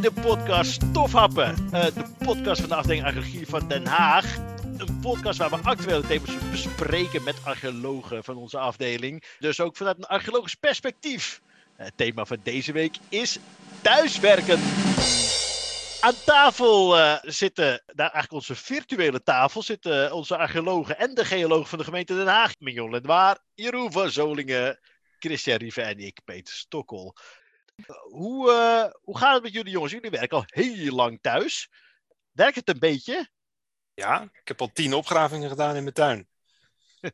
bij de podcast Stofhappen. Uh, de podcast van de afdeling archeologie van Den Haag. Een podcast waar we actuele thema's bespreken met archeologen van onze afdeling. Dus ook vanuit een archeologisch perspectief. Het thema van deze week is thuiswerken. Aan tafel uh, zitten, daar eigenlijk onze virtuele tafel, zitten onze archeologen en de geologen van de gemeente Den Haag. Mignon Lenoir, Jeroen van Zolingen, Christian Rieve en ik, Peter Stokkel. Hoe, uh, hoe gaat het met jullie jongens? Jullie werken al heel lang thuis. Werkt het een beetje? Ja, ik heb al tien opgravingen gedaan in mijn tuin.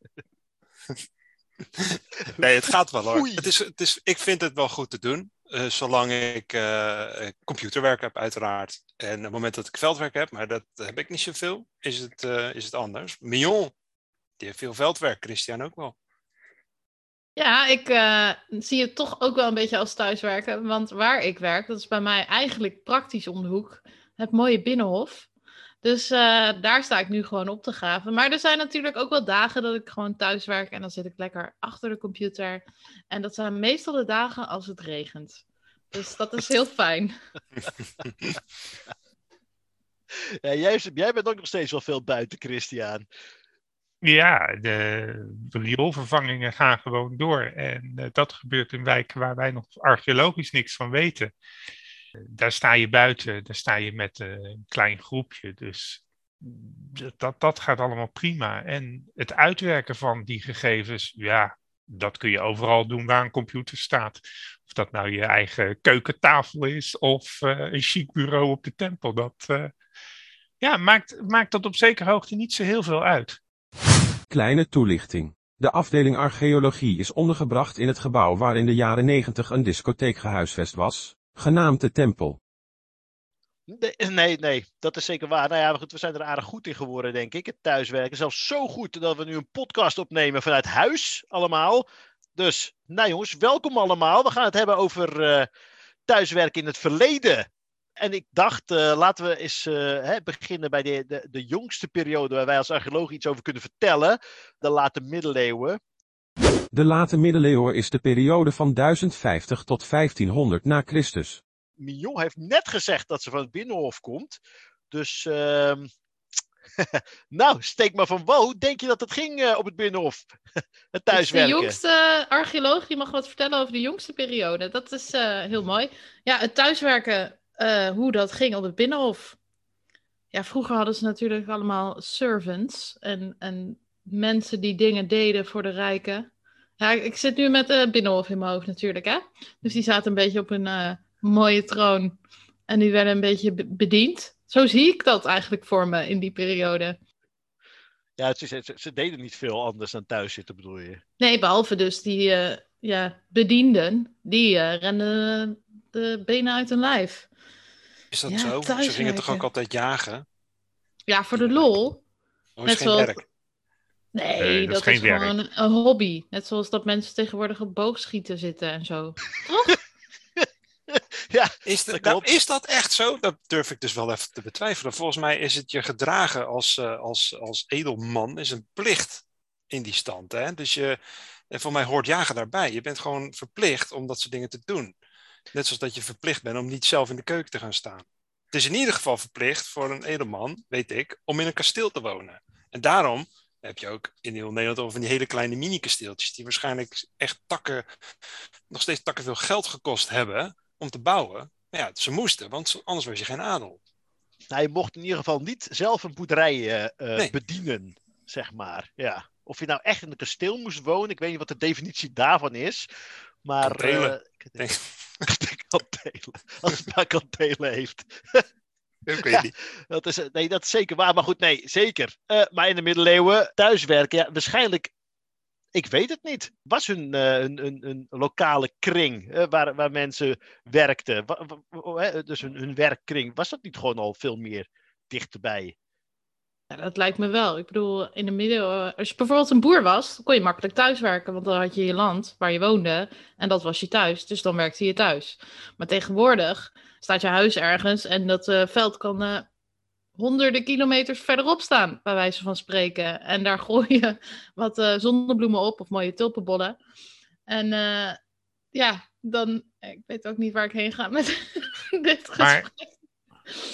nee, het gaat wel hoor. Het is, het is, ik vind het wel goed te doen. Uh, zolang ik uh, computerwerk heb, uiteraard. En op het moment dat ik veldwerk heb, maar dat heb ik niet zoveel, is het, uh, is het anders. Mion, die heeft veel veldwerk. Christian ook wel. Ja, ik zie het toch ook wel een beetje als thuiswerken. Want waar ik werk, dat is bij mij eigenlijk praktisch om de hoek. Het mooie binnenhof. Dus uh, daar sta ik nu gewoon op te graven. Maar er zijn natuurlijk ook wel dagen dat ik gewoon thuis werk en dan zit ik lekker achter de computer. En dat zijn meestal de dagen als het regent. Dus dat is heel fijn. ja, jij, jij bent ook nog steeds wel veel buiten, Christian. Ja, de rioolvervangingen gaan gewoon door. En uh, dat gebeurt in wijken waar wij nog archeologisch niks van weten daar sta je buiten, daar sta je met eh, een klein groepje. Dus dat, dat gaat allemaal prima. En het uitwerken van die gegevens, ja, dat kun je overal doen waar een computer staat. Of dat nou je eigen keukentafel is of een chic bureau op de tempel. Dat ja, maakt, maakt dat op zekere hoogte niet zo heel veel uit. Kleine toelichting. De afdeling archeologie is ondergebracht in het gebouw waar in de jaren 90 een discotheek gehuisvest was genaamd de tempel. Nee, nee, dat is zeker waar. Nou ja, goed, we zijn er aardig goed in geworden, denk ik. Het thuiswerken. Zelfs zo goed dat we nu een podcast opnemen vanuit huis, allemaal. Dus, nou jongens, welkom allemaal. We gaan het hebben over uh, thuiswerken in het verleden. En ik dacht, uh, laten we eens uh, hè, beginnen bij de, de, de jongste periode waar wij als archeoloog iets over kunnen vertellen. De late middeleeuwen. De late middeleeuwen is de periode van 1050 tot 1500 na Christus. Mignon heeft net gezegd dat ze van het Binnenhof komt. Dus, uh... nou, steek maar van. Hoe denk je dat het ging uh, op het Binnenhof? het thuiswerken. De jongste archeoloog, die mag wat vertellen over de jongste periode. Dat is uh, heel mooi. Ja, het thuiswerken, uh, hoe dat ging op het Binnenhof. Ja, vroeger hadden ze natuurlijk allemaal servants en, en mensen die dingen deden voor de rijken. Ja, ik zit nu met de Binnenhof in mijn hoofd natuurlijk, hè. Dus die zaten een beetje op een uh, mooie troon. En die werden een beetje bediend. Zo zie ik dat eigenlijk voor me in die periode. Ja, ze, ze, ze deden niet veel anders dan thuis zitten, bedoel je? Nee, behalve dus die uh, ja, bedienden. Die uh, renden de benen uit hun lijf. Is dat ja, zo? Ze gingen toch ook altijd jagen? Ja, voor de lol. Oh, Net zoals... werk. Nee, nee dat, dat, is, is gewoon een, een, hobby. Net zoals dat mensen tegenwoordig op boogschieten zitten en zo. Toch? ja, is, dat, nou, is dat echt zo? Dat durf ik dus wel even te betwijfelen. Volgens mij is het je gedragen als, uh, als, als edelman is een plicht in die stand. Hè? Dus je, en voor mij hoort jagen daarbij. Je bent gewoon verplicht om dat soort dingen te doen. Net zoals dat je verplicht bent om niet zelf in de keuken te gaan staan. Het is in ieder geval verplicht voor een edelman, weet ik, om in een kasteel te wonen. En daarom heb je ook in heel Nederland over van die hele kleine mini-kasteeltjes, die waarschijnlijk echt takken, nog steeds takken veel geld gekost hebben om te bouwen. Maar ja, ze moesten, want anders was je geen adel. Hij mocht in ieder geval niet zelf een boerderij uh, nee. bedienen, zeg maar. Ja. Of je nou echt in een kasteel moest wonen, ik weet niet wat de definitie daarvan is. Maar. Kantelen. Uh. Als het maar kantelen heeft. Ik weet ja, niet. Dat is, nee, dat is zeker waar. Maar goed, nee, zeker. Uh, maar in de middeleeuwen, thuiswerken, ja, waarschijnlijk, ik weet het niet. Was hun uh, een, een, een, lokale kring uh, waar, waar mensen werkten? dus hun, hun werkkring, was dat niet gewoon al veel meer dichterbij? Ja, dat lijkt me wel. Ik bedoel, in de middel, als je bijvoorbeeld een boer was, dan kon je makkelijk thuiswerken, want dan had je je land waar je woonde en dat was je thuis. Dus dan werkte je thuis. Maar tegenwoordig staat je huis ergens en dat uh, veld kan uh, honderden kilometers verderop staan, bij wijze van spreken. En daar gooi je wat uh, zonnebloemen op of mooie tulpenbollen. En ja, dan, ik weet ook niet waar ik heen ga met dit maar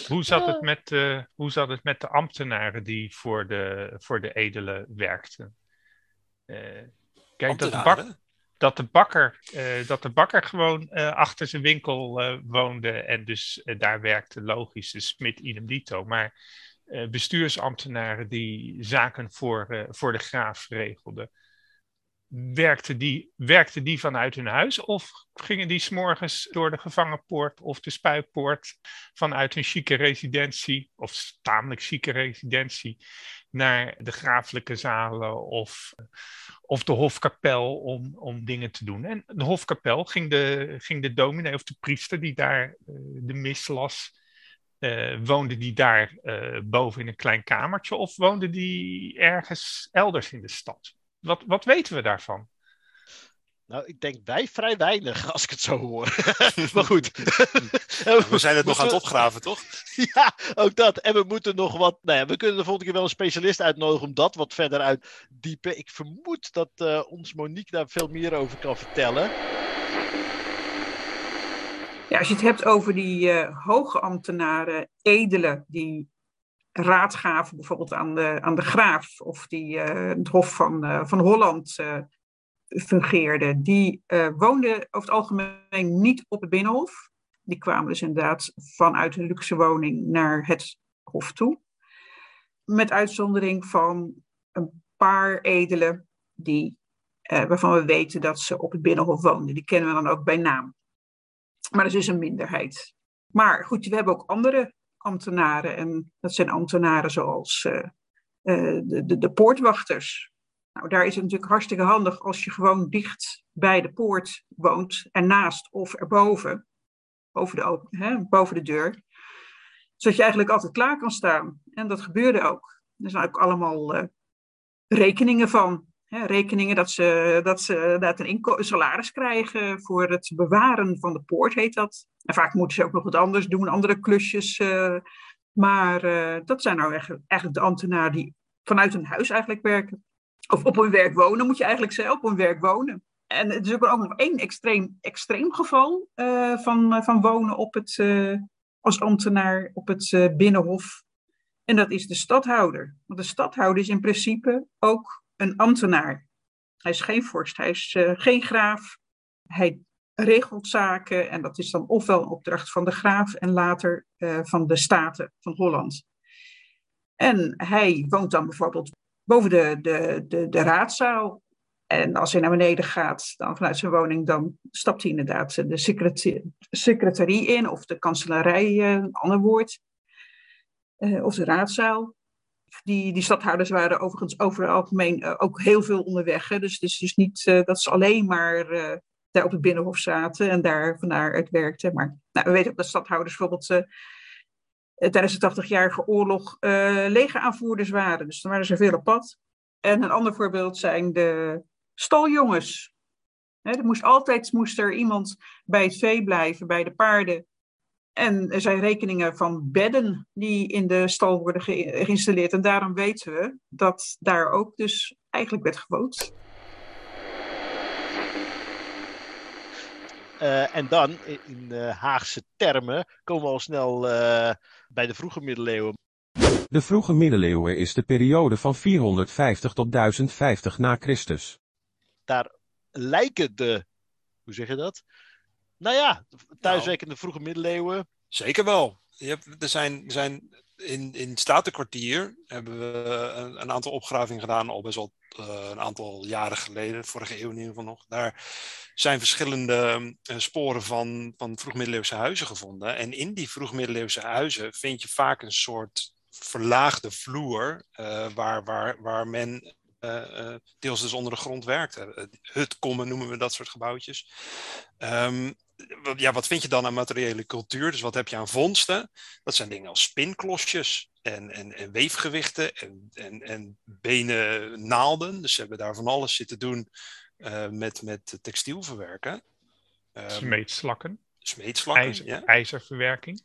hoe zat, het met, de, hoe zat het met de ambtenaren die voor de, voor de edelen werkten? Uh, kijk, dat de, bak, dat de bakker, uh, dat de bakker gewoon uh, achter zijn winkel woonde en dus daar werkte, logisch, de smid idem dito. Maar bestuursambtenaren die zaken voor, voor de graaf regelden, werkten die, werkten die vanuit hun huis of gingen die s'morgens door de gevangenpoort of de spuitpoort vanuit een chique residentie of tamelijk chique residentie naar de grafelijke zalen of, of de hofkapel om, om dingen te doen. En de hofkapel ging de, ging de dominee of de priester die daar uh, de mis las, uh, woonde die daar uh, boven in een klein kamertje of woonde die ergens elders in de stad? Wat, wat weten we daarvan? Nou, ik denk wij vrij weinig, als ik het zo hoor. maar goed. we zijn het nog aan het opgraven, toch? ja, ook dat. En we moeten nog wat... Nou ja, we kunnen de volgende keer wel een specialist uitnodigen om dat wat verder uit diepen. Ik vermoed dat uh, ons Monique daar veel meer over kan vertellen. Ja, als je het hebt over die uh, hoge ambtenaren, edelen, die raad gaven, bijvoorbeeld aan de, aan de graaf, of die uh, het Hof van, uh, van Holland uh, fungeerde, die woonden over het algemeen niet op het Binnenhof. Die kwamen dus inderdaad vanuit hun luxe woning naar het Hof toe. Met uitzondering van een paar edelen die, waarvan we weten dat ze op het Binnenhof woonden. Die kennen we dan ook bij naam. Maar dat is dus een minderheid. Maar goed, we hebben ook andere ambtenaren. En dat zijn ambtenaren zoals uh, uh, de, de, de, poortwachters. Nou, daar is het natuurlijk hartstikke handig als je gewoon dicht bij de poort woont, ernaast of erboven, boven de, hè, boven de deur. Zodat je eigenlijk altijd klaar kan staan. En dat gebeurde ook. Er zijn ook allemaal uh, rekeningen van rekeningen dat ze, dat ze dat een, salaris krijgen voor het bewaren van de poort, heet dat. En vaak moeten ze ook nog wat anders doen, andere klusjes. Uh, maar uh, dat zijn nou eigenlijk de ambtenaren die vanuit hun huis eigenlijk werken. Of op hun werk wonen, moet je eigenlijk zeggen, op hun werk wonen. En er is ook nog één extreem, extreem geval uh, van, van wonen op het, als ambtenaar op het binnenhof. En dat is de stadhouder. Want de stadhouder is in principe ook een ambtenaar. Hij is geen vorst, hij is uh, geen graaf. Hij regelt zaken en dat is dan ofwel een opdracht van de graaf en later uh, van de Staten van Holland. En hij woont dan bijvoorbeeld boven de, de, de, de raadzaal. En als hij naar beneden gaat, dan vanuit zijn woning, dan stapt hij inderdaad de secretarie in, of de kanselarij, uh, een ander woord, of de raadzaal die, die stadhouders waren overigens over het algemeen uh, ook heel veel onderweg. Hè? Dus het is dus niet uh, dat ze alleen maar uh, daar op het binnenhof zaten en daar vandaar het werkte. Maar nou, we weten ook dat stadhouders bijvoorbeeld tijdens de 80-jarige oorlog legeraanvoerders waren. Dus dan waren ze veel op pad. En een ander voorbeeld zijn de staljongens. Er moest altijd moest er iemand bij het vee blijven, bij de paarden. En er zijn rekeningen van bedden die in de stal worden geïnstalleerd. En daarom weten we dat daar ook dus eigenlijk werd gewoond. Uh, en dan, in uh, Haagse termen, komen we al snel uh, bij de vroege middeleeuwen. De vroege middeleeuwen is de periode van 450 tot 1050 na Christus. Daar lijken de, hoe zeg je dat? Nou ja, thuiswerkende nou, vroege middeleeuwen. Zeker wel. Je hebt, er zijn, zijn in, in het Statenkwartier hebben we een, een, aantal opgravingen gedaan, al best wel uh, een aantal jaren geleden, vorige eeuw in ieder geval nog. Daar zijn verschillende uh, sporen van, van vroegmiddeleeuwse huizen gevonden. En in die vroegmiddeleeuwse huizen vind je vaak een soort verlaagde vloer, uh, waar, waar, waar men deels dus onder de grond werkte. Hutkommen noemen we dat soort gebouwtjes. Um, ja, wat vind je dan aan materiële cultuur? Dus wat heb je aan vondsten? Dat zijn dingen als spinklosjes en, en, en weefgewichten en, en, en benen naalden. Dus ze hebben daar van alles zitten doen uh, met, met textiel verwerken. Um, smeedslakken. Smeedslakken, IJzer, ja. IJzerverwerking.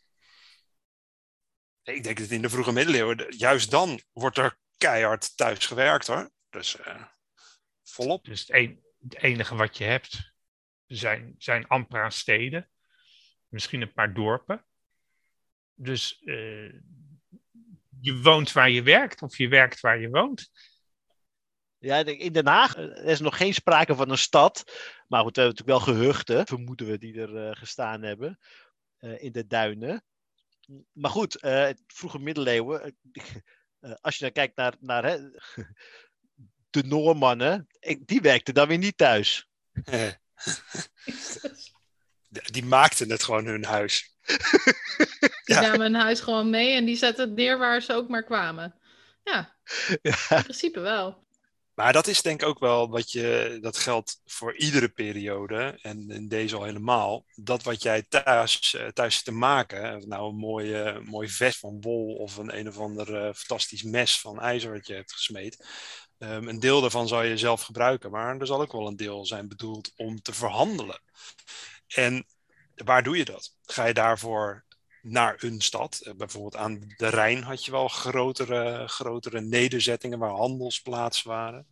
Ik denk dat in de vroege middeleeuwen, juist dan wordt er keihard thuis gewerkt hoor. Dus uh, volop. Dus het, een, het enige wat je hebt zijn, zijn Ampra steden. misschien een paar dorpen. Dus je woont waar je werkt of je werkt waar je woont. Ja, in Den Haag er is nog geen sprake van een stad. Maar goed, we hebben natuurlijk wel gehuchten, vermoeden we, die er gestaan hebben. in de duinen. Maar goed, vroege middeleeuwen. als je dan kijkt naar, naar hè, de Noormannen, die werkten dan weer niet thuis. die maakten het gewoon hun huis. Die ja. namen hun huis gewoon mee en die zetten het neer waar ze ook maar kwamen. Ja, ja. in principe wel. Maar dat is denk ik ook wel wat je, dat geldt voor iedere periode en in deze al helemaal. Dat wat jij thuis, eh, thuis te maken, nou een mooie, mooi vest van wol of een een of ander uh, fantastisch mes van ijzer wat je hebt gesmeed. Um, een deel daarvan zal je zelf gebruiken, maar er zal ook wel een deel zijn bedoeld om te verhandelen. En waar doe je dat? Ga je daarvoor naar een stad? Eh, bijvoorbeeld aan de Rijn had je wel grotere, grotere nederzettingen waar handelsplaatsen waren.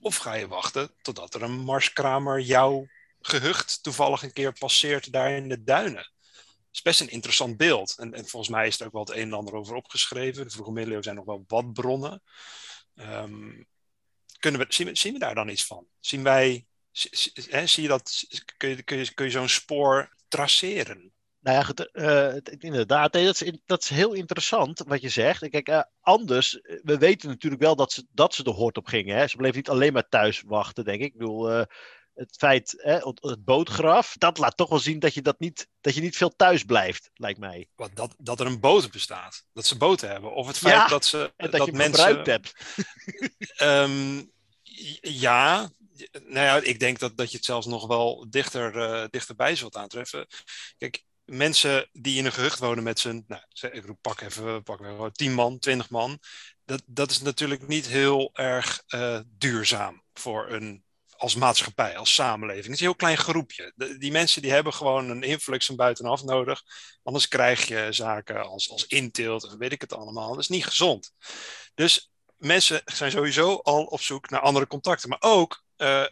Of ga je wachten totdat er een marskramer jouw gehucht toevallig een keer passeert daar in de duinen? Dat is best een interessant beeld. En, en, volgens mij is er ook wel het een en ander over opgeschreven. De vroege middeleeuwen zijn nog wel wat bronnen. Um, kunnen we, zien, we, zien we daar dan iets van? Zien wij, zie, je dat, kun je, kun je, kun je zo'n spoor traceren? Nou ja, uh, inderdaad, dat, is, dat is heel interessant wat je zegt. Kijk, uh, anders, we weten natuurlijk wel dat ze, dat ze de hoort op gingen. Hè? Ze bleven niet alleen maar thuis wachten, denk ik. Ik bedoel, het feit, hè, het bootgraf, dat laat toch wel zien dat je, dat niet, dat je niet veel thuis blijft, lijkt mij. Wat, dat, dat er een boot bestaat, dat ze boten hebben. Of het feit dat ze. En dat, dat je mensen, gebruikt hebt. um, ja, nou ja, ik denk dat, dat je het zelfs nog wel dichter, uh, dichterbij zult aantreffen. Kijk, mensen die in een gehucht wonen met z'n, nou, ik pak even, pak even 10 man, 20 man. Dat, dat is natuurlijk niet heel erg uh, duurzaam voor een, als maatschappij, als samenleving. Het is een heel klein groepje. die mensen die hebben gewoon een influx van buitenaf nodig. Anders krijg je zaken als, als weet ik het allemaal. Dat is niet gezond. Dus mensen zijn sowieso al op zoek naar andere contacten. Maar ook, uh,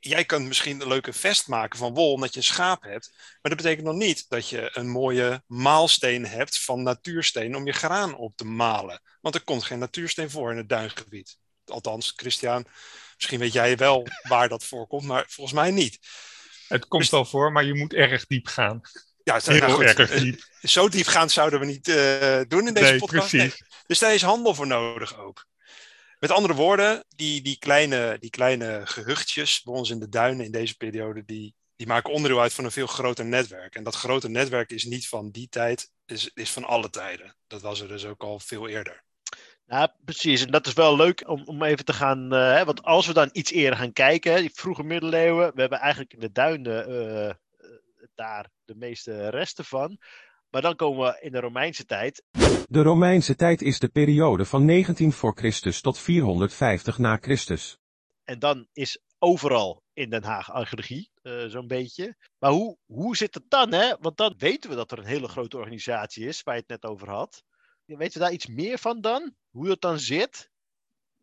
jij kunt misschien een leuke vest maken van wol omdat je een schaap hebt. Maar dat betekent nog niet dat je een mooie maalsteen hebt van natuursteen om je graan op te malen. Want er komt geen natuursteen voor in het duingebied. Althans, Christian, misschien weet jij wel waar dat voorkomt, maar volgens mij niet. Het komt dus, wel voor, maar je moet erg diep gaan. Ja, Heel nou goed, erg diep. Zo diep gaan zouden we niet uh, doen in deze nee, podcast. Nee. Dus daar is handel voor nodig ook. Met andere woorden, die, die, kleine, die kleine gehuchtjes bij ons in de duinen in deze periode, die, die maken onderdeel uit van een veel groter netwerk. En dat grote netwerk is niet van die tijd, is, is van alle tijden. Dat was er dus ook al veel eerder. Ja, precies. En dat is wel leuk om, om even te gaan. Uh, want als we dan iets eerder gaan kijken, die vroege middeleeuwen, we hebben eigenlijk in de duinen uh, daar de meeste resten van. Maar dan komen we in de Romeinse tijd. De Romeinse tijd is de periode van 19 voor Christus tot 450 na Christus. En dan is overal in Den Haag archeologie, uh, zo'n beetje. Maar hoe, hoe zit het dan, hè? Want dan weten we dat er een hele grote organisatie is, waar je het net over had. Weten we daar iets meer van dan? Hoe dat dan zit?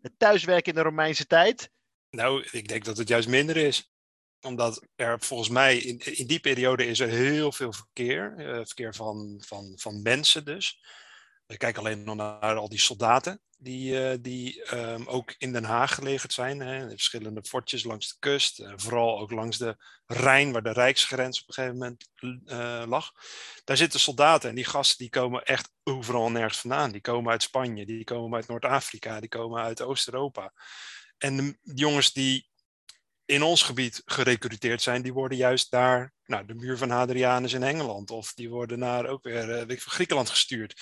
Het thuiswerken in de Romeinse tijd? Nou, ik denk dat het juist minder is omdat er volgens mij in, in die periode is er heel veel verkeer. Uh, verkeer van, van, van mensen dus. We kijken alleen nog naar al die soldaten die, uh, die um, ook in Den Haag gelegerd zijn. Hè, verschillende fortjes langs de kust. Uh, vooral ook langs de Rijn, waar de Rijksgrens op een gegeven moment lag. Daar zitten soldaten en die gasten die komen echt overal nergens vandaan. Die komen uit Spanje, die komen uit Noord-Afrika, die komen uit Oost-Europa. En de jongens die in ons gebied gerecruiteerd zijn, die worden juist daar, nou, de muur van Hadrianus in Engeland, of die worden naar ook weer ik, Griekenland gestuurd.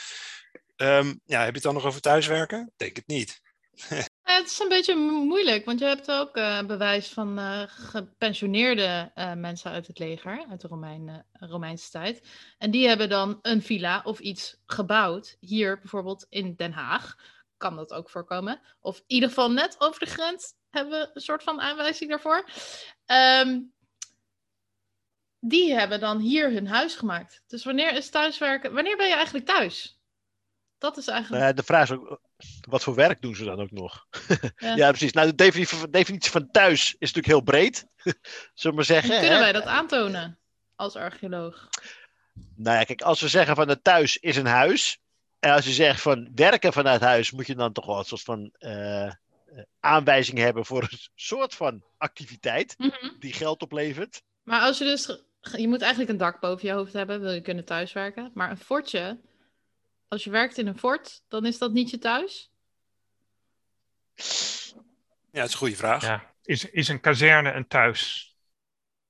Um, ja, heb je het dan nog over thuiswerken? Denk het niet. Het is een beetje moeilijk, want je hebt ook uh, bewijs van uh, gepensioneerde uh, mensen uit het leger, uit de Romein, Romeinse tijd. En die hebben dan een villa of iets gebouwd, hier bijvoorbeeld in Den Haag. Kan dat ook voorkomen. Of in ieder geval net over de grens hebben we een soort van aanwijzing daarvoor. Um, die hebben dan hier hun huis gemaakt. Dus wanneer is thuiswerken? Wanneer ben je eigenlijk thuis? Dat is eigenlijk. Uh, de vraag is ook, wat voor werk doen ze dan ook nog? Ja, ja precies. Nou, de definitie, definitie, van thuis is natuurlijk heel breed, zullen we maar zeggen. kunnen wij dat aantonen als archeoloog? Nou ja, kijk, als we zeggen van het thuis is een huis. En als je zegt van werken vanuit huis, moet je dan toch wel een soort van uh, aanwijzing hebben voor een soort van activiteit mhm. die geld oplevert. Maar als je dus, je moet eigenlijk een dak boven je hoofd hebben, wil je kunnen thuiswerken. Maar een fortje, als je werkt in een fort, dan is dat niet je thuis? Ja, dat is een goede vraag. Ja. Is, is een kazerne een thuis?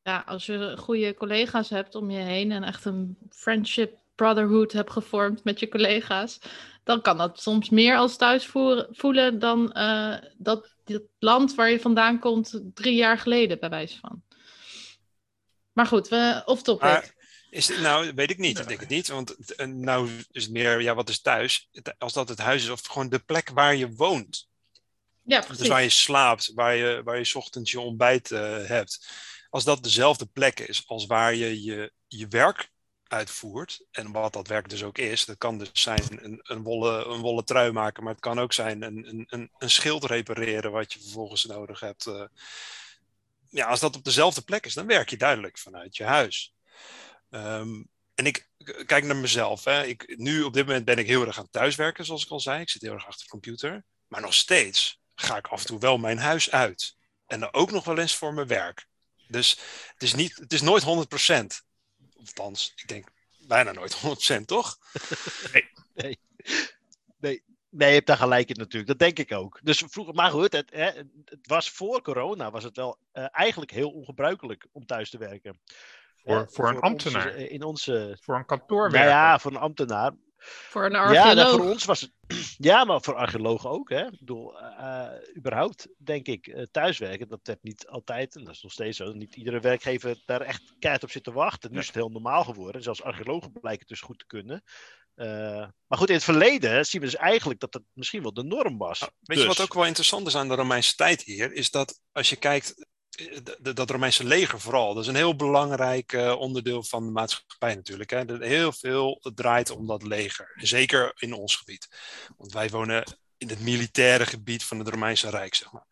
Ja, als je goede collega's hebt om je heen en echt een friendship brotherhood hebt gevormd met je collega's, dan kan dat soms meer als thuis voelen dan uh, dat het land waar je vandaan komt drie jaar geleden, bij wijze van. Maar goed, we, off topic. Maar is nou, weet ik niet. Ik denk het niet. Want nou is het meer, ja, wat is thuis? Als dat het huis is of gewoon de plek waar je woont. Ja, precies. Dus waar je slaapt, waar je, waar je ochtends je ontbijt uh, hebt. Als dat dezelfde plek is als waar je je, je werk uitvoert. En wat dat werk dus ook is. Dat kan dus zijn een, een, wollen, een wollen trui maken. Maar het kan ook zijn een, een, een schild repareren wat je vervolgens nodig hebt. Uh, ja, als dat op dezelfde plek is, dan werk je duidelijk vanuit je huis. Um, en ik kijk naar mezelf. Hè. Ik, nu op dit moment ben ik heel erg aan thuiswerken, zoals ik al zei. Ik zit heel erg achter de computer. Maar nog steeds ga ik af en toe wel mijn huis uit. En dan ook nog wel eens voor mijn werk. Dus het is, niet, het is nooit 100%. Althans, ik denk bijna nooit 100%, toch? Nee. nee. nee. Nee, je hebt daar gelijk in natuurlijk. Dat denk ik ook. Dus vroeger, maar goed, het, hè, het was voor corona was het wel uh, eigenlijk heel ongebruikelijk om thuis te werken. Voor, voor een ambtenaar? Onze, in onze, voor een kantoorwerker? Nou ja, voor een ambtenaar. Voor een archeoloog. Ja, voor ons was het. Ja, maar voor archeologen ook. Hè? Ik bedoel, uh, überhaupt denk ik, uh, thuiswerken, dat heb niet altijd, en dat is nog steeds zo, niet iedere werkgever daar echt keihard op zit te wachten. Nu is het heel normaal geworden. Zelfs archeologen blijken het dus goed te kunnen. Uh, maar goed, in het verleden zien we dus eigenlijk dat het misschien wel de norm was. Nou, weet dus... je wat ook wel interessant is aan de Romeinse tijd hier? Is dat als je kijkt dat Romeinse leger vooral, dat is een heel belangrijk uh, onderdeel van de maatschappij natuurlijk. Hè. Heel veel draait om dat leger, zeker in ons gebied. Want wij wonen in het militaire gebied van het Romeinse Rijk, zeg maar.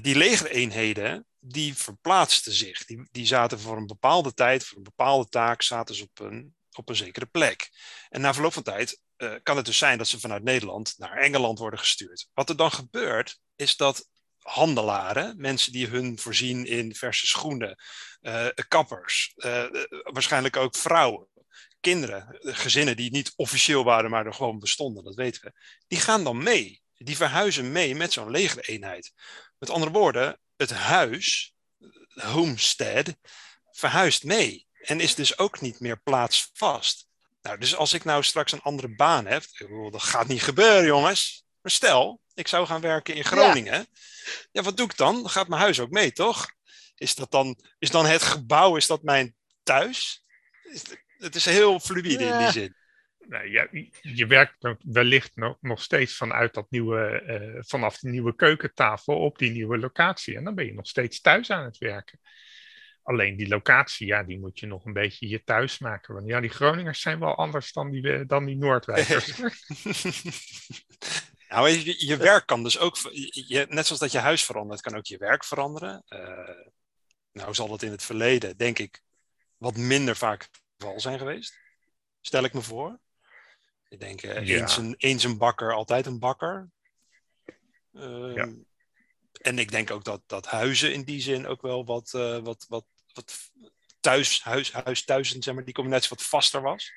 Die legereenheden, die verplaatsten zich. Die, die zaten voor een bepaalde tijd, voor een bepaalde taak, zaten ze op een, op een zekere plek. En na verloop van tijd uh, kan het dus zijn dat ze vanuit Nederland naar Engeland worden gestuurd. Wat er dan gebeurt, is dat handelaren, mensen die hun voorzien in verse schoenen, uh, kappers, uh, waarschijnlijk ook vrouwen, kinderen, gezinnen die niet officieel waren, maar er gewoon bestonden, dat weten we, die gaan dan mee. Die verhuizen mee met zo'n legereenheid. Met andere woorden, het huis, homestead, verhuist mee en is dus ook niet meer plaatsvast. Nou, dus als ik nou straks een andere baan heb, dat gaat niet gebeuren, jongens. Maar stel, ik zou gaan werken in Groningen. Ja. wat doe ik dan? Dan gaat mijn huis ook mee, toch? Is, dat dan, is dan het gebouw, is dat mijn thuis? Het is heel fluïde in die zin. Nee, je, je werkt wellicht nog, nog steeds vanuit dat nieuwe, uh, vanaf die nieuwe keukentafel op die nieuwe locatie. En dan ben je nog steeds thuis aan het werken. Alleen die locatie, ja, die moet je nog een beetje je thuis maken. Want ja, die Groningers zijn wel anders dan die, dan die Noordwijkers. Nou, je, je werk kan dus ook, je, net zoals dat je huis verandert, kan ook je werk veranderen. Uh, nou zal het in het verleden, denk ik, wat minder vaak het geval zijn geweest. Stel ik me voor. Ik denk, uh, ja. eens, een, eens een bakker, altijd een bakker. Uh, ja. En ik denk ook dat, dat huizen in die zin ook wel wat, uh, wat, wat, wat thuis, huis, huis thuis, zeg maar, die combinatie wat vaster was.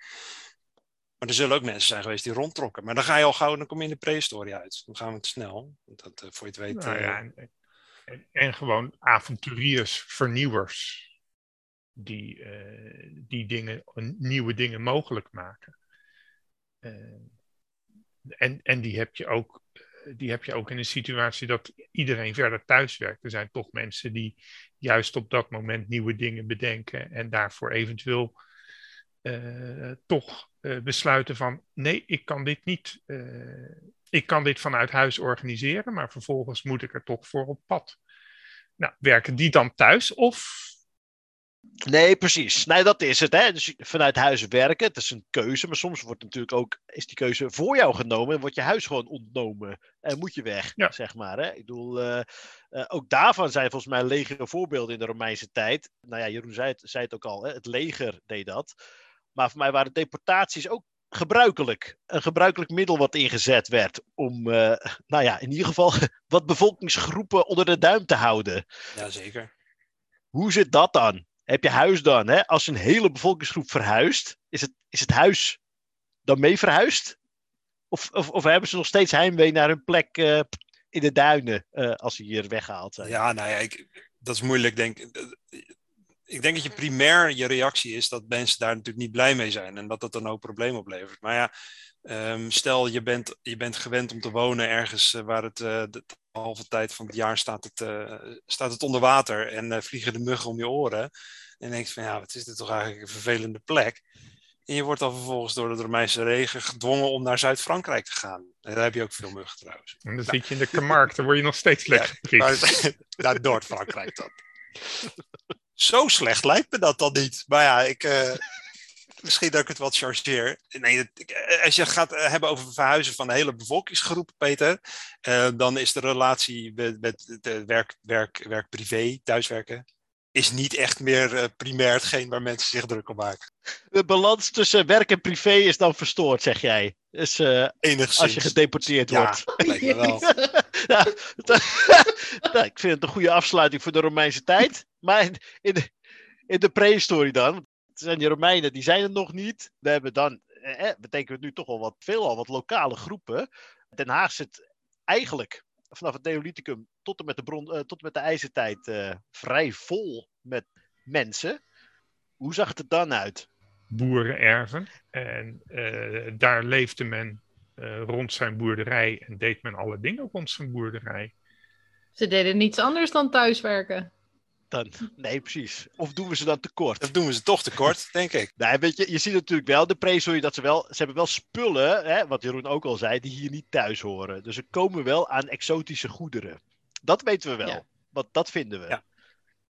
Maar er zullen ook mensen zijn geweest die rondtrokken. Maar dan ga je al gauw, dan kom je in de prehistorie uit. Dan gaan we te snel. Dat, uh, voor je het weet. Nou, ja, en, en, en, gewoon avonturiers, vernieuwers. Die, uh, die dingen, nieuwe dingen mogelijk maken. Uh, en, en die heb je ook die heb je ook in een situatie dat iedereen verder thuis werkt. Er zijn toch mensen die juist op dat moment nieuwe dingen bedenken en daarvoor eventueel uh, toch uh, besluiten van nee, ik kan dit niet. Uh, ik kan dit vanuit huis organiseren, maar vervolgens moet ik er toch voor op pad. Nou, werken die dan thuis of Nee, precies. Nee, dat is het. Hè? Dus vanuit huis werken, het is een keuze. Maar soms wordt natuurlijk ook, is die keuze voor jou genomen en wordt je huis gewoon ontnomen. En moet je weg, ja. zeg maar. Hè? Ik bedoel, ook daarvan zijn volgens mij legere voorbeelden in de Romeinse tijd. Nou ja, Jeroen zei het, zei het ook al, hè? het leger deed dat. Maar voor mij waren deportaties ook gebruikelijk. Een gebruikelijk middel wat ingezet werd om, uh, nou ja, in ieder geval wat bevolkingsgroepen onder de duim te houden. Jazeker. Hoe zit dat dan? Heb je huis dan? Hè? Als een hele bevolkingsgroep verhuist, is het, is het huis dan mee verhuisd? Of, of, of hebben ze nog steeds heimwee naar hun plek uh, in de duinen uh, als ze hier weggehaald zijn? Ja, nou ja, ik, dat is moeilijk, denk ik ik denk dat je primair je reactie is dat mensen daar natuurlijk niet blij mee zijn en dat dat dan ook problemen oplevert. Maar ja, um, stel je bent, je bent gewend om te wonen ergens uh, waar het uh, de halve tijd van het jaar staat het, uh, staat het onder water en vliegen de muggen om je oren. En denk je van ja, wat is dit toch eigenlijk een vervelende plek. En je wordt dan vervolgens door de Romeinse regen gedwongen om naar Zuid-Frankrijk te gaan. En daar heb je ook veel muggen trouwens. En dan zit je in de Camargue, dan word je nog steeds lekker ja, Naar Noord-Frankrijk dan. Zo slecht lijkt me dat dan niet. Maar ja, ik, uh, misschien dat ik het wat chargeer. Nee, eh, als je gaat eh, hebben over verhuizen van een hele bevolkingsgroep, Peter, uh, dan is de relatie met, met de werk, werk, werk privé, thuiswerken, is niet echt meer uh, primair hetgeen waar mensen zich druk om maken. De balans tussen werk en privé is dan verstoord, zeg jij. Dus, uh, Enigszins. Als je gedeporteerd ja, wordt. lijkt me wel. ja, nou, ik vind het een goede afsluiting voor de Romeinse tijd. Maar in de, in de prehistorie dan, zijn die Romeinen, die zijn er nog niet. We hebben dan, eh, betekent het nu toch wel wat, veelal wat lokale groepen. Den Haag zit eigenlijk vanaf het Neolithicum tot en met de, bron, uh, tot en met de ijzertijd vrij vol met mensen. Hoe zag het er dan uit? Boerenerven. En uh, daar leefde men rond zijn boerderij en deed men alle dingen rond zijn boerderij. Ze deden niets anders dan thuiswerken. Dan, nee, precies. Of doen we ze dan tekort? Of doen we ze toch tekort, denk ik. Nee, weet je, je ziet natuurlijk wel de prehistorie dat ze wel... Ze hebben wel spullen, hè, wat Jeroen ook al zei, die hier niet thuis horen. Dus ze komen wel aan exotische goederen. Dat weten we wel. Ja. Want dat vinden we. Ja.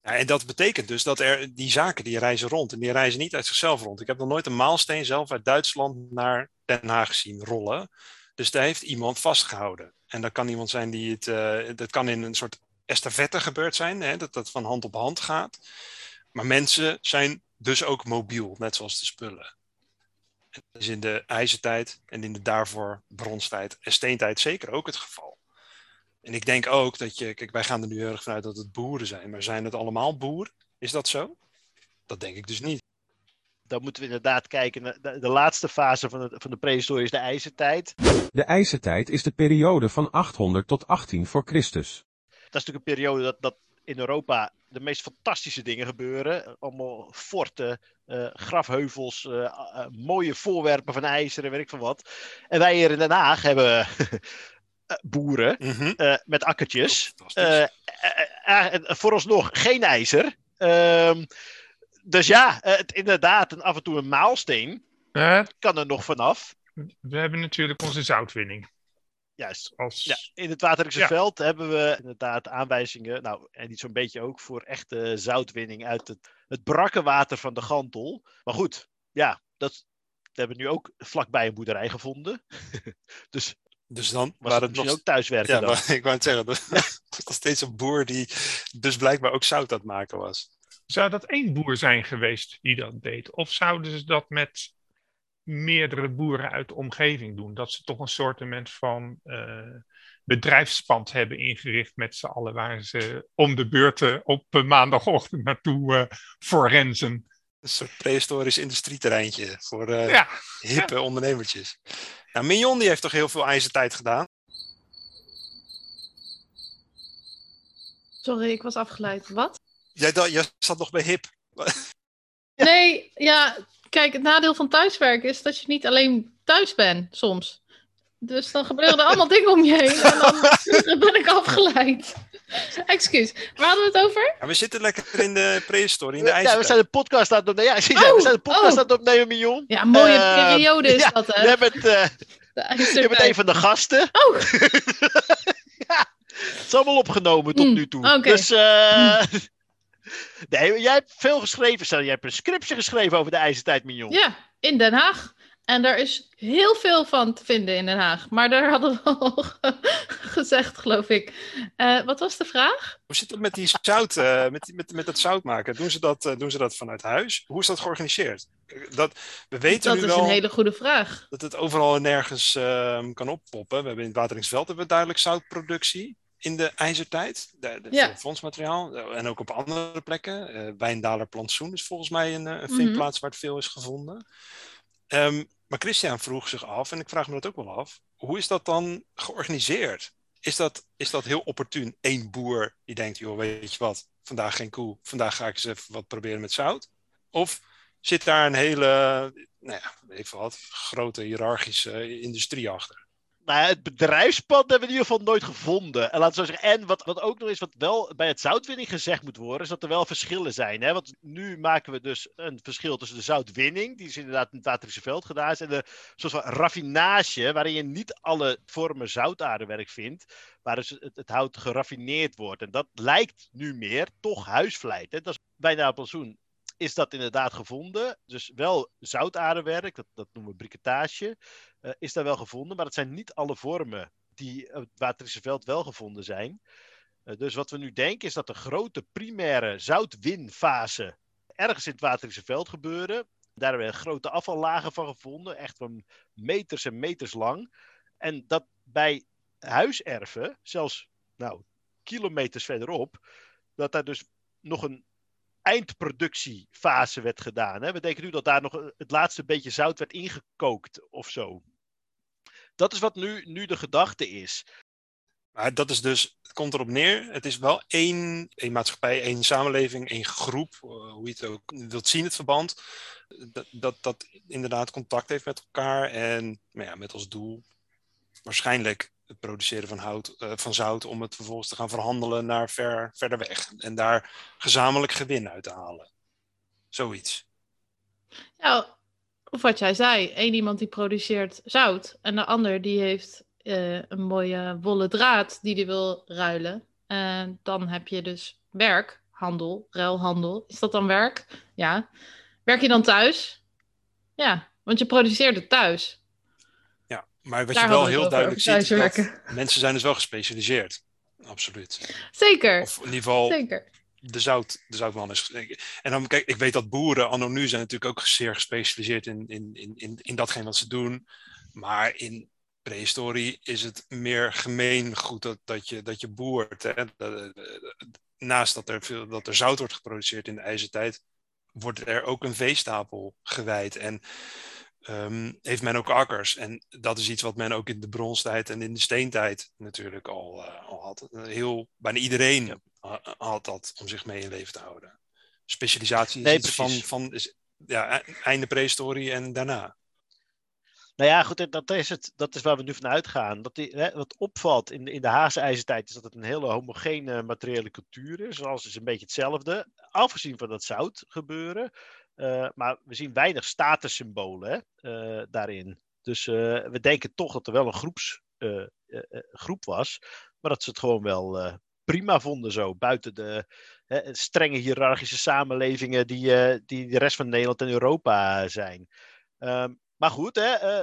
En dat betekent dus dat er die zaken die reizen rond. En die reizen niet uit zichzelf rond. Ik heb nog nooit een maalsteen zelf uit Duitsland naar Den Haag zien rollen. Dus daar heeft iemand vastgehouden. En dat kan iemand zijn die het. Uh, dat kan in een soort estafette gebeurd zijn, hè, dat dat van hand op hand gaat. Maar mensen zijn dus ook mobiel, net zoals de spullen. Dat is in de ijzertijd en in de daarvoor bronstijd en steentijd zeker ook het geval. En ik denk ook dat je, kijk, wij gaan er nu heel erg vanuit dat het boeren zijn, maar zijn het allemaal boeren? Is dat zo? Dat denk ik dus niet. Dan moeten we inderdaad kijken naar de, de laatste fase van de, van de prehistorie is de ijzertijd. De ijzertijd is de periode van 800 tot 18 voor Christus. Dat is natuurlijk een periode dat, dat in Europa de meest fantastische dingen gebeuren. Allemaal forten, uh, grafheuvels, uh, uh, mooie voorwerpen van ijzer en weet ik van wat. En wij hier in Den Haag hebben boeren mm -hmm. met akkertjes. vooralsnog geen ijzer. Ehm, dus ja, het, inderdaad, en af en toe een maalsteen kan er nog vanaf. We hebben natuurlijk onze zoutwinning. Juist. Als... Ja, in het Waterijkse ja. veld hebben we inderdaad aanwijzingen, nou, en niet zo'n beetje ook voor echte zoutwinning uit het, het brakke water van de Gantel. Maar goed, ja, dat, hebben we nu ook vlakbij een boerderij gevonden. dus, dus dan was het misschien nog... ook thuiswerken ja, dan. Maar, ik wou het zeggen, dat was steeds een boer die dus blijkbaar ook zout aan het maken was. Zou dat één boer zijn geweest die dat deed? Of zouden ze dat met meerdere boeren uit de omgeving doen. Dat ze toch een soort van uh, bedrijfspand hebben ingericht met z'n allen, waar ze om de beurten op maandagochtend naartoe uh, forensen. Een soort prehistorisch industrieterreintje voor uh, ja. hippe ja. ondernemertjes. Nou, Mignon die heeft toch heel veel ijzertijd gedaan? Sorry, ik was afgeleid. Wat? Jij, jij zat nog bij hip. Nee, ja, Kijk, het nadeel van thuiswerken is dat je niet alleen thuis bent soms. Dus dan gebeuren er allemaal dingen om je heen en dan ben ik afgeleid. Excuus, waar hadden we het over? Ja, we zitten lekker in de prehistorie, in de ijzer. Ja, we zijn de podcast aan het opnemen. Ja, zie je, oh, we zijn de podcast oh. aan het opnemen, Mion. Ja, een mooie uh, periode is ja, dat, hè? Je bent, uh, je bent een van de gasten. Oh! ja, het is allemaal opgenomen tot mm, nu toe. Okay. Dus... Uh, Nee, jij hebt veel geschreven. Stel, jij hebt een scriptje geschreven over de ijzertijd, Mignon. Ja, in Den Haag. En daar is heel veel van te vinden in Den Haag. Maar daar hadden we al gezegd, geloof ik. Uh, wat was de vraag? Hoe zit het met die zout, uh, met, met, met het zout maken? Doen ze, dat, uh, doen ze dat vanuit huis? Hoe is dat georganiseerd? Dat, we weten dat nu is wel een hele goede vraag. Dat het overal en nergens ehm, kan oppoppen. We hebben in het Wateringsveld hebben we duidelijk zoutproductie in de ijzertijd. De, de Ja. fondsmateriaal. En ook op andere plekken. Eh Wijndaler Plantsoen is volgens mij een, eh, een Mhm. vindplaats waar het veel is gevonden. Ehm, maar Christian vroeg zich af, en ik vraag me dat ook wel af, hoe is dat dan georganiseerd? Is dat, is dat heel opportun? Eén boer die denkt, joh, weet je wat, vandaag geen koe, vandaag ga ik eens even wat proberen met zout? Of zit daar een hele, nou ja, even wat, grote hiërarchische industrie achter? Nou het bedrijfspad hebben we in ieder geval nooit gevonden. En laten we zo zeggen. En wat, wat ook nog is, wat wel bij het zoutwinning gezegd moet worden, is dat er wel verschillen zijn. Hè? Want nu maken we dus een verschil tussen de zoutwinning, die is inderdaad in het Waterische veld gedaan, en de soort van raffinage, waarin je niet alle vormen zoutaardewerk vindt, waar dus het, hout geraffineerd wordt. En dat lijkt nu meer toch huisvlijt. Hè? Dat is bijna een plantsoen. Is dat inderdaad gevonden? Dus wel zoutaardewerk, dat, dat noemen we briquetage eh, is daar wel gevonden. Maar dat zijn niet alle vormen die op het Waterische veld wel gevonden zijn. Eh, dus wat we nu denken is dat de grote primaire zoutwinfase ergens in het Waterische veld gebeurde. Daar hebben we grote afvallagen van gevonden, echt van meters en meters lang. En dat bij huiserven, zelfs nou, kilometers verderop, dat daar dus nog een eindproductiefase werd gedaan. Hè? We denken nu dat daar nog het laatste beetje zout werd ingekookt of zo. Dat is wat nu, nu de gedachte is. Maar dat is dus, het komt erop neer, het is wel één, één maatschappij, één samenleving, één groep, eh, hoe je het ook wilt zien, het verband. Dat, dat, dat inderdaad contact heeft met elkaar en ja, met als doel waarschijnlijk het produceren van, hout, eh, van zout om het vervolgens te gaan verhandelen naar ver, verder weg. En daar gezamenlijk gewin uit te halen. Zoiets. Ja, of wat jij zei, één iemand die produceert zout en de ander die heeft eh, een mooie wollen draad die die wil ruilen. En dan heb je dus werk, handel, ruilhandel. Is dat dan werk? Ja. Werk je dan thuis? Ja, want je produceert het thuis. Maar wat Daar je wel heel duidelijk ziet, is dat mensen zijn dus wel gespecialiseerd. Absoluut. Zeker, Of in ieder geval zeker. de, zout, de zoutman is. En dan kijk, ik weet dat boeren anno nu zijn natuurlijk ook zeer gespecialiseerd in, in, in, in, in datgene wat ze doen. Maar in prehistorie is het meer gemeengoed dat, dat, je, dat je boert. Hè? Naast dat er, veel, dat er zout wordt geproduceerd in de ijzertijd, wordt er ook een veestapel gewijd. En ehm, heeft men ook akkers. En dat is iets wat men ook in de bronstijd en in de steentijd natuurlijk al, eh, al had. Heel, bijna iedereen ha- had dat om zich mee in leven te houden. Specialisatie is Nee, iets van, van is, ja, e- einde prehistorie en daarna. Nou ja, goed, dat is, het, dat is waar we nu van uitgaan. Dat die, hè, wat opvalt in, de- in de Haagse ijzertijd is dat het een hele homogene materiële cultuur is. Alles is een beetje hetzelfde, afgezien van dat zout gebeuren. Eh, maar we zien weinig statussymbolen eh, daarin. Dus eh, we denken toch dat er wel een groeps, groep was, maar dat ze het gewoon wel prima vonden zo. Buiten de strenge hiërarchische samenlevingen die, die de rest van Nederland en Europa zijn. Ehm, maar goed, hè,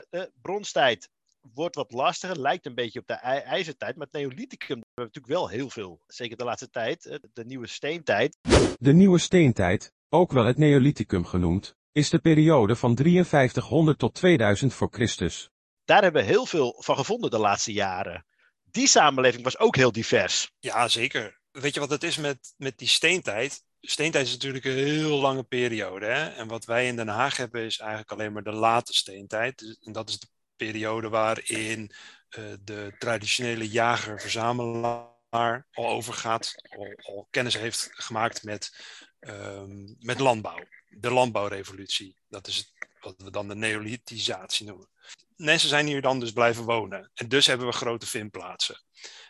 bronstijd wordt wat lastiger, lijkt een beetje op de ij- ijzertijd. Maar het Neolithicum hebben we natuurlijk wel heel veel. Zeker de laatste tijd, de nieuwe steentijd. De nieuwe steentijd, ook wel het Neolithicum genoemd, is de periode van 5300 tot 2000 voor Christus. Daar hebben we heel veel van gevonden de laatste jaren. Die samenleving was ook heel divers. Ja, zeker. Weet je wat het is met, met die steentijd? Steentijd is natuurlijk een heel lange periode. Hè? En wat wij in Den Haag hebben is eigenlijk alleen maar de late steentijd. Dus- En dat is de periode waarin eh, de traditionele jager-verzamelaar al overgaat, al, al kennis heeft gemaakt met, ehm, met landbouw. De landbouwrevolutie. Dat is wat we dan de neolithisatie noemen. Mensen zijn hier dan dus blijven wonen. En dus hebben we grote vindplaatsen.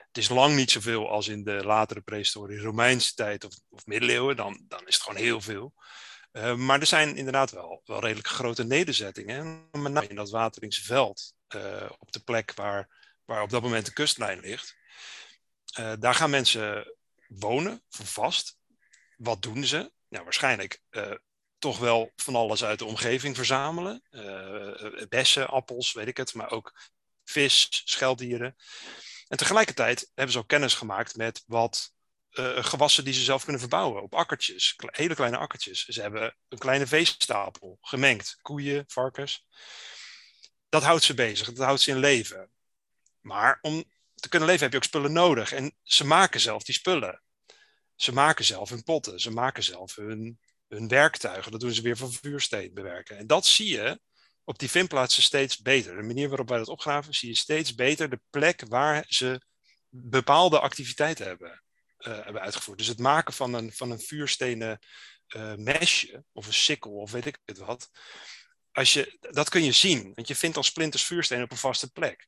Het is lang niet zoveel als in de latere prehistorie, Romeinse tijd of, of middeleeuwen. Dan, dan is het gewoon heel veel. Uh, maar er zijn inderdaad wel, wel redelijk grote nederzettingen. Met name in dat Wateringse veld, uh, op de plek waar, waar op dat moment de kustlijn ligt. Uh, daar gaan mensen wonen, voor vast. Wat doen ze? Nou, waarschijnlijk toch wel van alles uit de omgeving verzamelen. Uh, bessen, appels, weet ik het, maar ook vis, scheldieren. En tegelijkertijd hebben ze ook kennis gemaakt met wat gewassen die ze zelf kunnen verbouwen op akkertjes, hele kleine akkertjes. Ze hebben een kleine veestapel gemengd, koeien, varkens. Dat houdt ze bezig, dat houdt ze in leven. Maar om te kunnen leven heb je ook spullen nodig. En ze maken zelf die spullen. Ze maken zelf hun potten, ze maken zelf hun, hun werktuigen. Dat doen ze weer van vuursteen bewerken. En dat zie je op die vindplaatsen steeds beter. De manier waarop wij dat opgraven, zie je steeds beter de plek waar ze bepaalde activiteiten hebben, uh, hebben uitgevoerd. Dus het maken van een, van een vuurstenen uh, mesje, of een sikkel, of weet ik het wat. Als je, dat kun je zien, want je vindt al splinters vuursteen op een vaste plek.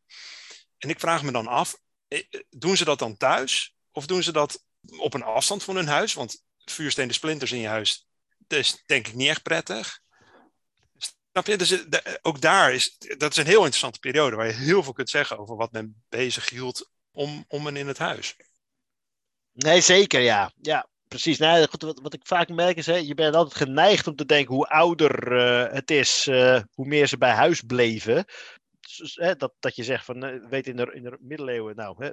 En ik vraag me dan af, eh, doen ze dat dan thuis? Of doen ze dat op een afstand van hun huis? Want vuurstenen splinters in je huis, dat is denk ik niet echt prettig. Snap je? Dus eh, ook daar is, dat is een heel interessante periode waar je heel veel kunt zeggen over wat men bezig hield om, om en in het huis. Nee, zeker ja. Ja, precies. Nou, goed, wat, wat ik vaak merk is, hè, je bent altijd geneigd om te denken hoe ouder uh, het is, hoe meer ze bij huis bleven. Dus, hè, dat, dat je zegt van, weet in de, in de middeleeuwen, nou, hè,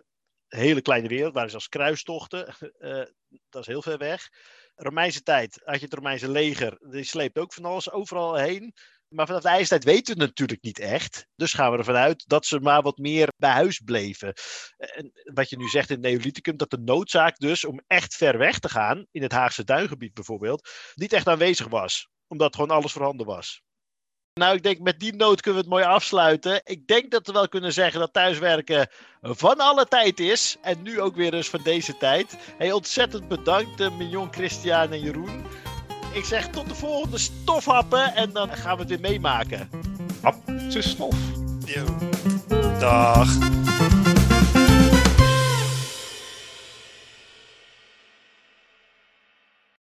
hele kleine wereld, waren zelfs kruistochten, dat is heel ver weg. Romeinse tijd had je het Romeinse leger, die sleept ook van alles overal heen. Maar vanaf de ijstijd weten we het natuurlijk niet echt. Dus gaan we ervan uit dat ze maar wat meer bij huis bleven. En wat je nu zegt in Neolithicum, dat de noodzaak dus om echt ver weg te gaan, in het Haagse duingebied bijvoorbeeld, niet echt aanwezig was. Omdat gewoon alles voorhanden was. Nou, ik denk met die noot kunnen we het mooi afsluiten. Ik denk dat we wel kunnen zeggen dat thuiswerken van alle tijd is. En nu ook weer dus van deze tijd. Hey, ontzettend bedankt, uh, Mignon, Christian en Jeroen. Ik zeg tot de volgende stofhappen en dan gaan we het weer meemaken. Hap, stof. Dag.